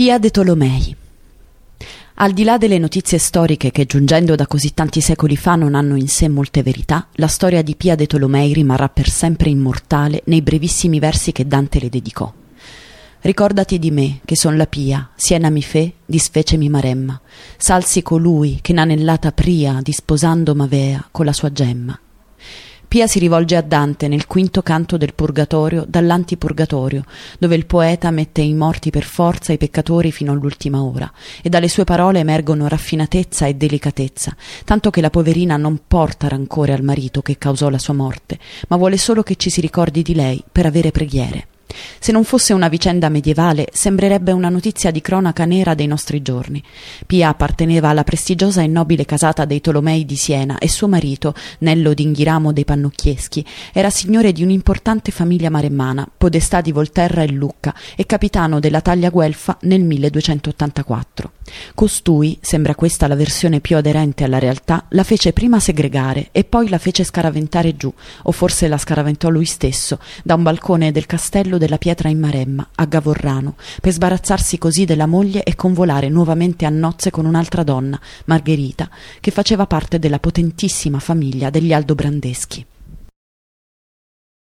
Pia de Tolomei. Al di là delle notizie storiche che giungendo da così tanti secoli fa non hanno in sé molte verità, la storia di Pia de Tolomei rimarrà per sempre immortale nei brevissimi versi che Dante le dedicò. Ricordati di me, che son la Pia, siena mi fe, disfecemi maremma, salsi colui che n'anellata pria, disposando m'avea con la sua gemma. Pia si rivolge a Dante nel quinto canto del Purgatorio dall'Antipurgatorio, dove il poeta mette i morti per forza i peccatori fino all'ultima ora, e dalle sue parole emergono raffinatezza e delicatezza, tanto che la poverina non porta rancore al marito che causò la sua morte, ma vuole solo che ci si ricordi di lei per avere preghiere. Se non fosse una vicenda medievale, sembrerebbe una notizia di cronaca nera dei nostri giorni. Pia apparteneva alla prestigiosa e nobile casata dei Tolomei di Siena e suo marito, Nello d'Inghiramo dei Pannocchieschi, era signore di un'importante famiglia maremmana, podestà di Volterra e Lucca e capitano della taglia Guelfa nel 1284. Costui, sembra questa la versione più aderente alla realtà, la fece prima segregare e poi la fece scaraventare giù, o forse la scaraventò lui stesso, da un balcone del castello della pietra in Maremma, a Gavorrano, per sbarazzarsi così della moglie e convolare nuovamente a nozze con un'altra donna, Margherita, che faceva parte della potentissima famiglia degli Aldobrandeschi.